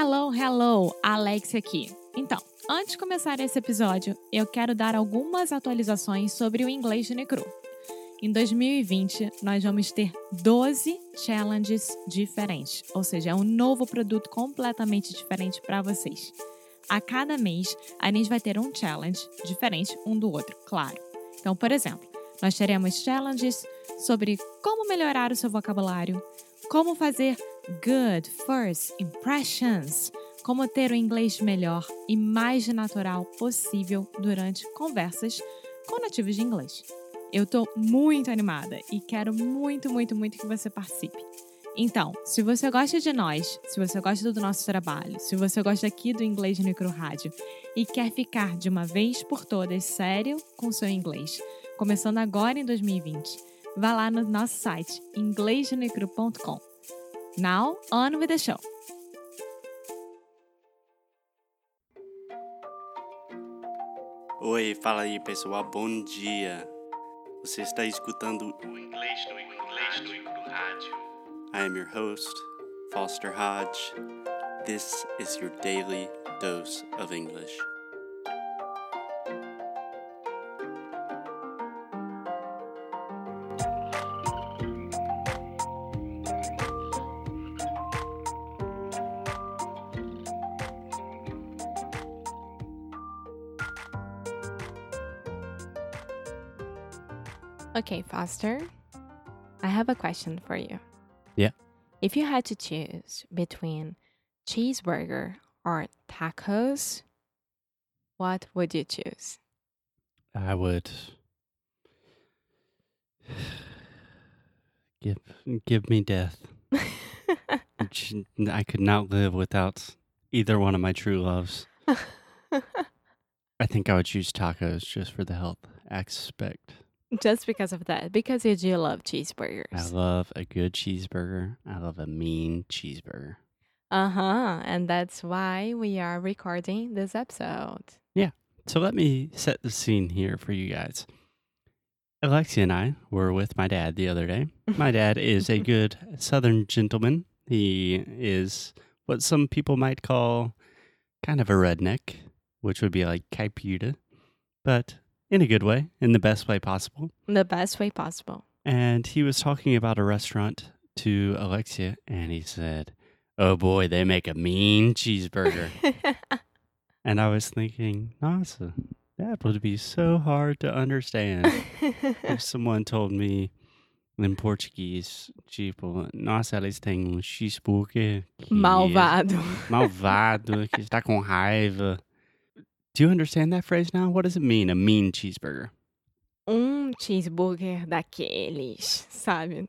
Hello, hello, Alex aqui. Então, antes de começar esse episódio, eu quero dar algumas atualizações sobre o inglês de Necru. Em 2020, nós vamos ter 12 challenges diferentes, ou seja, é um novo produto completamente diferente para vocês. A cada mês, a gente vai ter um challenge diferente um do outro, claro. Então, por exemplo, nós teremos challenges sobre como melhorar o seu vocabulário, como fazer good first impressions, como ter o inglês melhor e mais natural possível durante conversas com nativos de inglês. Eu tô muito animada e quero muito, muito, muito que você participe. Então, se você gosta de nós, se você gosta do nosso trabalho, se você gosta aqui do Inglês no Micro Rádio e quer ficar de uma vez por todas sério com seu inglês, começando agora em 2020, vá lá no nosso site inglêsnecru.com. Now, on with the show! Oi, fala aí pessoal, bom dia. Você está escutando o Inglês no Inglês no Rádio. I am your host, Foster Hodge. This is your daily dose of English. Okay, Foster, I have a question for you. Yeah. If you had to choose between cheeseburger or tacos, what would you choose? I would give give me death. I could not live without either one of my true loves. I think I would choose tacos just for the health aspect. Just because of that, because you do love cheeseburgers. I love a good cheeseburger. I love a mean cheeseburger. Uh huh. And that's why we are recording this episode. Yeah. So let me set the scene here for you guys. Alexia and I were with my dad the other day. My dad is a good southern gentleman. He is what some people might call kind of a redneck, which would be like Caputa, but in a good way, in the best way possible. The best way possible. And he was talking about a restaurant to Alexia, and he said, Oh boy, they make a mean cheeseburger. and I was thinking, Nossa, that would be so hard to understand if someone told me in Portuguese, tipo, nossa, eles têm um cheeseburger que Malvado. malvado, que está com raiva. Do you understand that phrase now? What does it mean, a mean cheeseburger? um cheeseburger daqueles, sabe?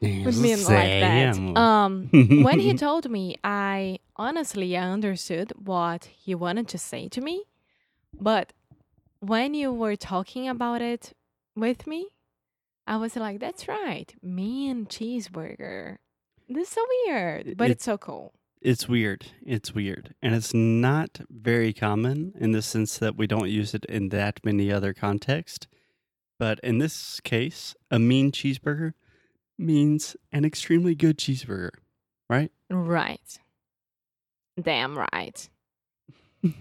Would mean like that. Um, when he told me, I honestly understood what he wanted to say to me, but when you were talking about it with me, I was like, "That's right, mean cheeseburger." This is so weird, but It- it's so cool. It's weird. It's weird. And it's not very common in the sense that we don't use it in that many other contexts. But in this case, a mean cheeseburger means an extremely good cheeseburger, right? Right. Damn right.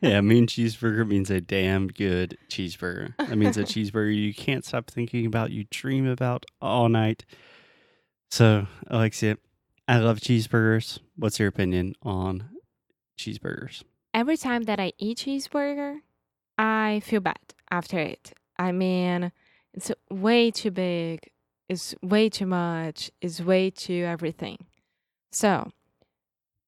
yeah, mean cheeseburger means a damn good cheeseburger. That means a cheeseburger you can't stop thinking about, you dream about all night. So, Alexia, I love cheeseburgers. What's your opinion on cheeseburgers? Every time that I eat cheeseburger, I feel bad after it. I mean, it's way too big. It's way too much. It's way too everything. So,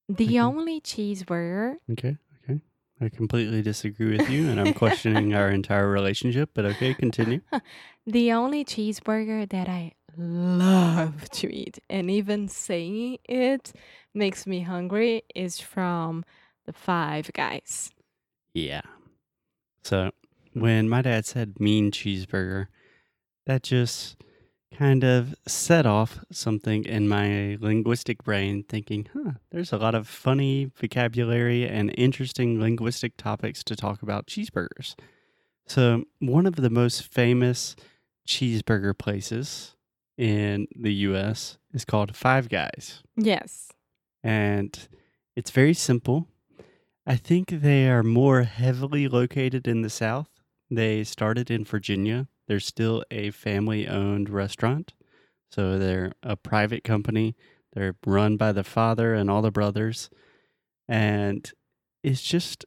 the only cheeseburger, Okay, okay. I completely disagree with you, and I'm questioning our entire relationship, but okay, continue. the only cheeseburger that I love to eat, and even saying it makes me hungry, is from the Five Guys. Yeah. So, when my dad said mean cheeseburger, that just kind of set off something in my linguistic brain thinking, huh, there's a lot of funny vocabulary and interesting linguistic topics to talk about cheeseburgers. So, one of the most famous cheeseburger places in the US is called Five Guys. Yes. and it's very simple. I think they are more heavily located in the South. They started in Virginia. They're still a family owned restaurant. So they're a private company. They're run by the father and all the brothers. And it's just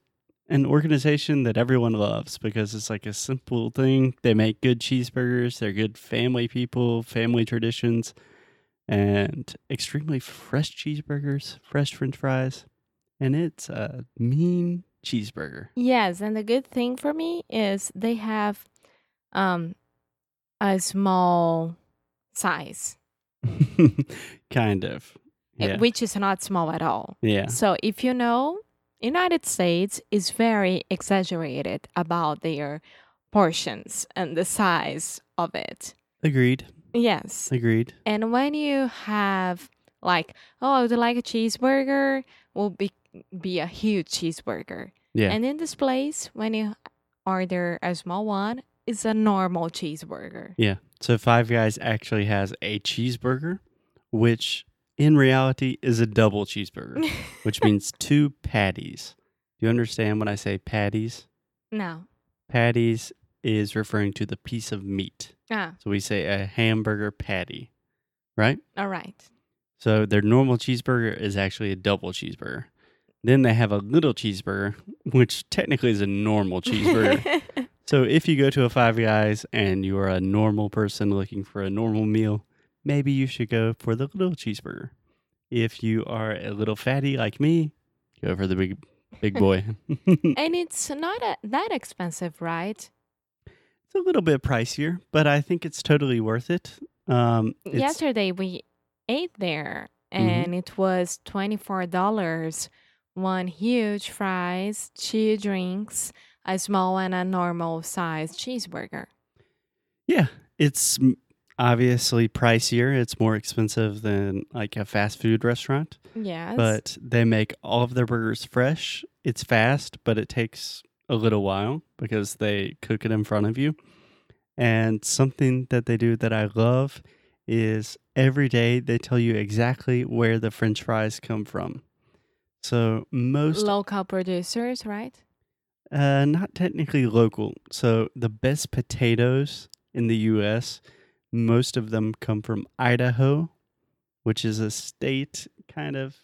an organization that everyone loves because it's like a simple thing. They make good cheeseburgers, they're good family people, family traditions, and extremely fresh cheeseburgers, fresh french fries. And it's a mean cheeseburger. Yes, and the good thing for me is they have um a small size, kind of. uh, Yeah. which is not small at all. Yeah. So if you know, United States is very exaggerated about their portions and the size of it. Agreed. Yes. Agreed. And when you have like, oh, I would like a cheeseburger, will be be a huge cheeseburger. Yeah. And in this place, when you order a small one, it's a normal cheeseburger. Yeah. So Five Guys actually has a cheeseburger, which in reality is a double cheeseburger, which means two patties. Do you understand when I say patties? no. Patties is referring to the piece of meat. Ah, So we say a hamburger patty, right? all right. So their normal cheeseburger is actually a double cheeseburger. Then they have a little cheeseburger, which technically is a normal cheeseburger. So if you go to a Five Guys and you are a normal person looking for a normal meal, maybe you should go for the little cheeseburger. If you are a little fatty like me, go for the big big boy. and it's not a, that expensive, right? it's a little bit pricier, but I think it's totally worth it. Um, Yesterday we ate there Mhm. and it was $24. One huge fries, two drinks, a small and a normal size cheeseburger. yeah, it's obviously pricier. It's more expensive than like a fast food restaurant, Yes. but they make all of their burgers fresh. It's fast, but it takes a little while because they cook it in front of you. And something that they do that I love is every day they tell you exactly where the french fries come from. So most local producers, right? uh not technically local. So the best potatoes in the US, most of them come from Idaho, which is a state kind of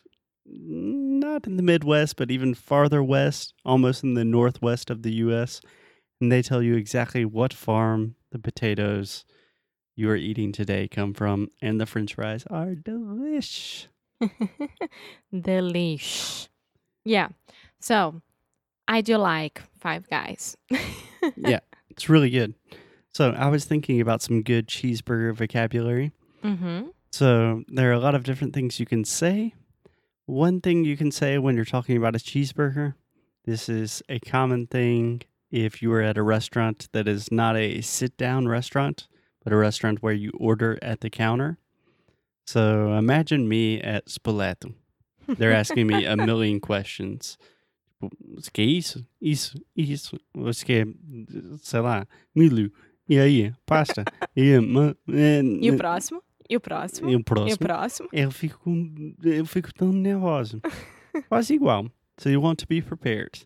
not in the Midwest, but even farther west, almost in the northwest of the US. And they tell you exactly what farm the potatoes you are eating today come from. And the french fries are delish. Delish. Yeah. So I do like Five Guys. Yeah. It's really good. So I was thinking about some good cheeseburger vocabulary. mm-hmm. So there are a lot of different things you can say. One thing you can say when you're talking about a cheeseburger, this is a common thing if you are at a restaurant that is not a sit down restaurant, but a restaurant where you order at the counter. So imagine me at Spoleto. They're asking me a million questions. What's que é isso? Isso, isso. What's que é, sei lá, milho. E aí, pasta. E, ma- é, E o próximo? E o próximo? e o E o próximo. próximo? Eu fico, eu fico tão nervoso. Quase igual. So you want to be prepared.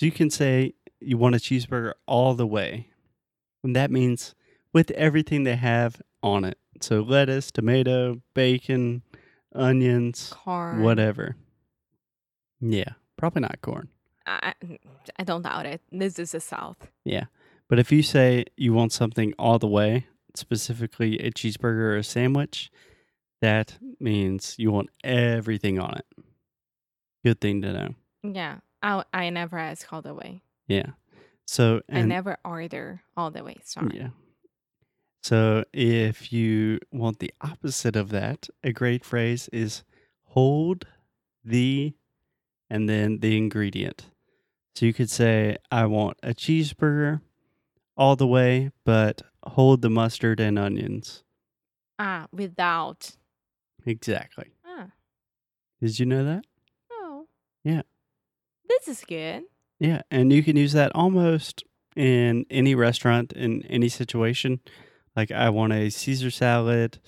So you can say you want a cheeseburger all the way. And that means with everything they have on it. So lettuce, tomato, bacon, onions, Corn. whatever. Yeah, probably not corn. I, I don't doubt it. This is the South. Yeah. But if you say you want something all the way, specifically a cheeseburger or a sandwich, that means you want everything on it. Good thing to know. Yeah. I, I never ask all the way. Yeah. So I never order all the way. Sorry. yeah. So if you want the opposite of that, a great phrase is hold the and then the ingredient. So you could say I want a cheeseburger all the way, but hold the mustard and onions. Ah, without. Exactly. Ah, Did you know that? oh. Yeah. This is good. Yeah, and you can use that almost in any restaurant in any situation. Like I want a Caesar salad,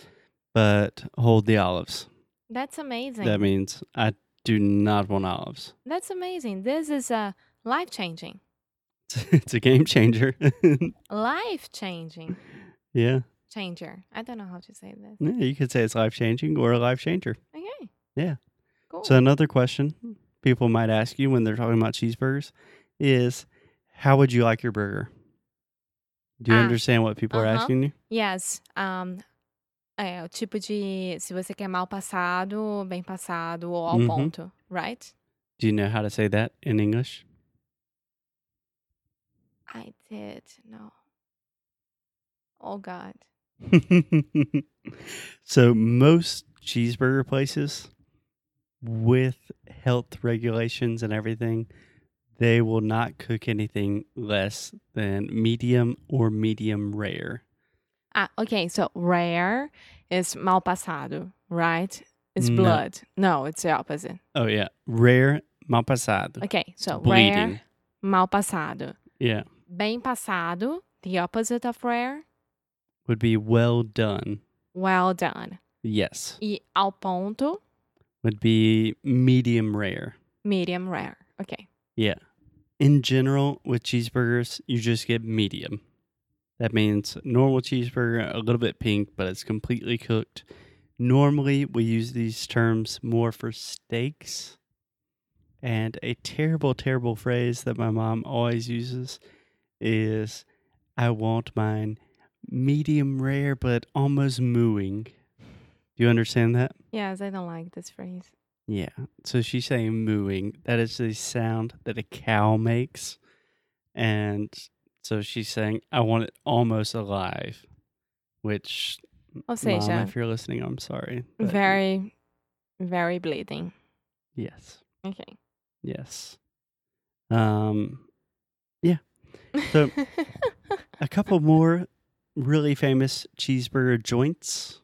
but hold the olives. That's amazing. That means I do not want olives. That's amazing. This is a life changing. it's a game changer. Life changing. yeah. Changer. I don't know how to say this. Yeah, you could say it's life changing or a life changer. Okay. Yeah. Cool. So another question people might ask you when they're talking about cheeseburgers is how would you like your burger? Do you Ah, understand what people are uh-huh. asking you? Yes. Um, é o tipo de se você quer mal passado, bem passado ou ao Uhum. ponto, right? Do you know how to say that in English? I did. No. Oh God. so most cheeseburger places with health regulations and everything, they will not cook anything less than medium or medium rare. Ah, okay. So rare is mal passado, right? It's No. blood. No, it's the opposite. Oh yeah, rare mal pasado. Okay, so Bleeding. rare, mal passado. Yeah, Bem passado, the opposite of rare, would be well done. well done. Yes, E ao ponto, would be medium rare. medium rare. Okay. Yeah. In general, with cheeseburgers, you just get medium. That means normal cheeseburger, a little bit pink, but it's completely cooked. Normally, we use these terms more for steaks. And a terrible, terrible phrase that my mom always uses is I want mine medium rare, but almost mooing. Do you understand that? Yes, I don't like this phrase. Yeah. So she's saying mooing. That is the sound that a cow makes. And so she's saying, I want it almost alive. Which, Ou mom, seja, if you're listening, I'm sorry. but very, very bleeding. Yes. Okay. Yes. Um, So- a couple more really famous cheeseburger joints.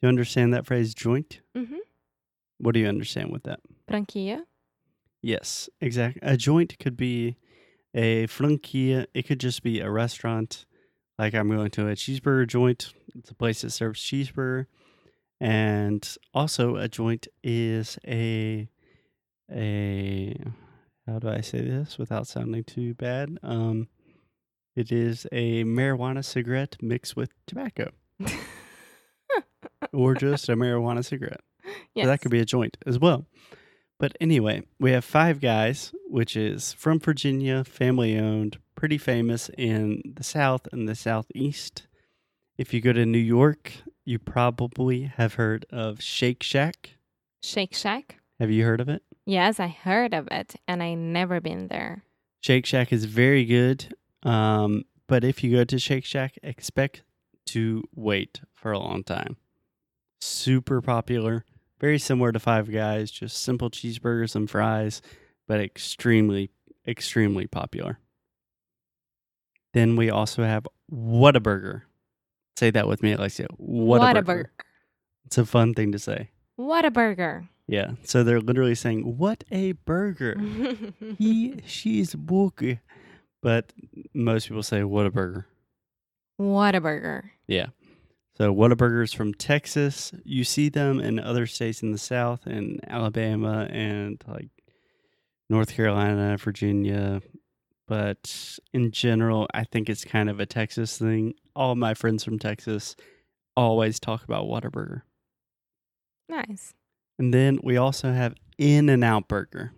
You understand that phrase joint? Mhm. What do you understand with that? Franquia. Yes, exactly. A joint could be a franquia. It could just be a restaurant. Like I'm going to a cheeseburger joint. It's a place that serves cheeseburger. And also a joint is a a do I say this without sounding too bad? Um it is a marijuana cigarette mixed with tobacco or just a marijuana cigarette. yes. So that could be a joint as well. But anyway, we have Five Guys, which is from Virginia, family owned, pretty famous in the South and the Southeast. If you go to New York, you probably have heard of Shake Shack. Shake Shack. Have you heard of it? Yes, I heard of it, and I never been there. Shake Shack is very good. Um, but if you go to Shake Shack, expect to wait for a long time. Super popular, very similar to Five Guys, just simple cheeseburgers and fries, but extremely, extremely popular. Then we also have Whataburger. Say that with me, Alexia. Whataburger. Whataburger. It's a fun thing to say. What a burger. Yeah. So they're literally saying, "What a burger." he she's burger but most people say "What a burger." what a burger. Yeah. So Whataburgers from Texas. You see them in other states in the South, in Alabama and like North Carolina, Virginia. But in general, I think it's kind of a Texas thing. All my friends from Texas always talk about Whataburger. Nice. And then we also have In and Out Burger.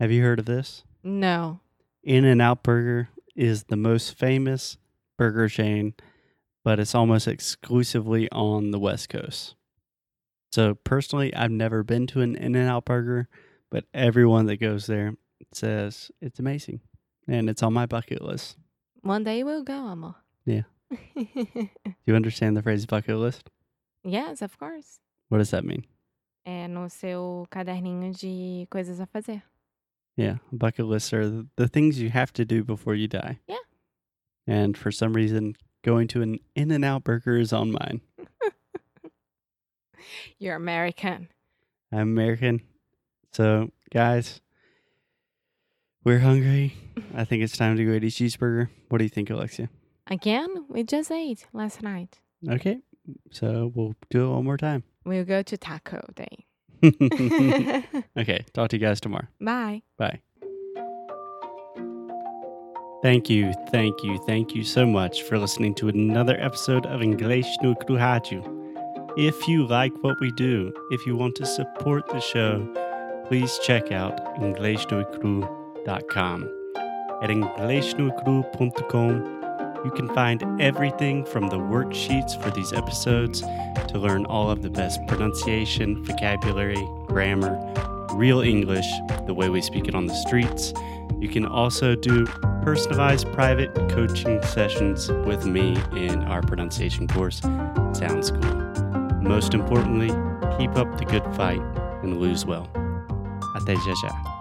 Have you heard of this? No. In and Out Burger is the most famous burger chain, but it's almost exclusively on the West Coast. So personally, I've never been to an In and Out Burger, but everyone that goes there says it's amazing. And it's on my bucket list. One day we'll go, amor. Yeah. Do you understand the phrase bucket list? yes, of course. What does that mean? É no seu caderninho de coisas a fazer. Yeah, bucket lists are the, the things you have to do before you die. Yeah. And for some reason, going to an In and Out Burger is on mine. You're American. I'm American. So, guys, we're hungry. I think it's time to go eat a cheeseburger. What do you think, Alexia? Again, we just ate last night. Okay. So, we'll do it one more time. We'll go to taco day. okay, talk to you guys tomorrow. Bye. Bye. Thank you, thank you, thank you so much for listening to another episode of English no Kruhaju. If you like what we do, if you want to support the show, please check out InglesNuECru.com. At InglesNuECru.com, you can find everything from the worksheets for these episodes to learn all of the best pronunciation, vocabulary, grammar, real English, the way we speak it on the streets. You can also do personalized private coaching sessions with me in our pronunciation course, Sound School. Most importantly, keep up the good fight and lose well. Até já já.